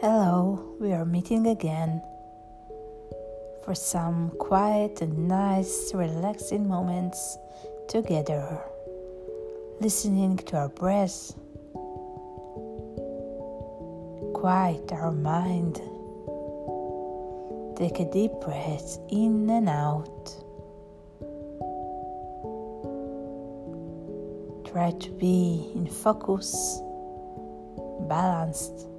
Hello, we are meeting again for some quiet and nice, relaxing moments together, listening to our breath, quiet our mind. Take a deep breath in and out. Try to be in focus, balanced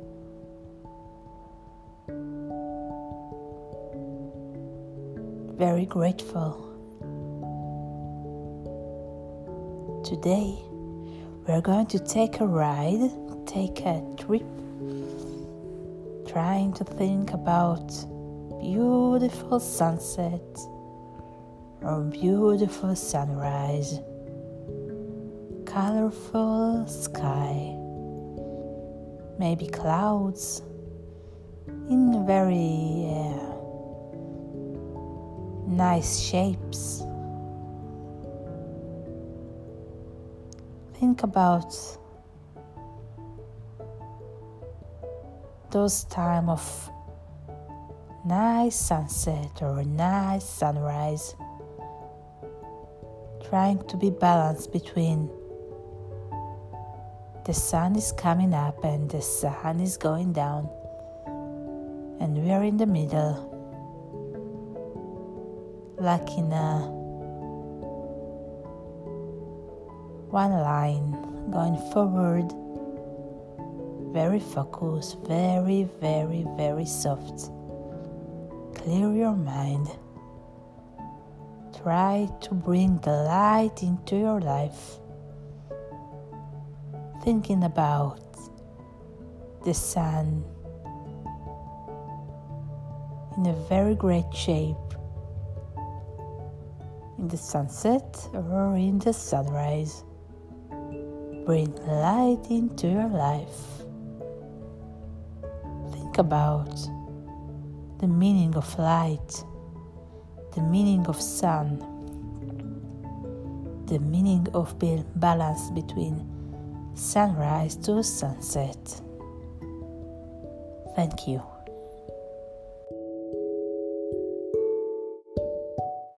very grateful. Today, we're going to take a ride, take a trip, trying to think about beautiful sunset or beautiful sunrise, colorful sky, maybe clouds in very uh, nice shapes. Think about those time of nice sunset or nice sunrise trying to be balanced between the sun is coming up and the sun is going down and we are in the middle like in a one line going forward very focused very very very soft. Clear your mind. Try to bring the light into your life. Thinking about the sun in a very great shape in the sunset or in the sunrise. Bring light into your life. Think about the meaning of light, the meaning of sun, the meaning of being balanced between sunrise to sunset. Thank you.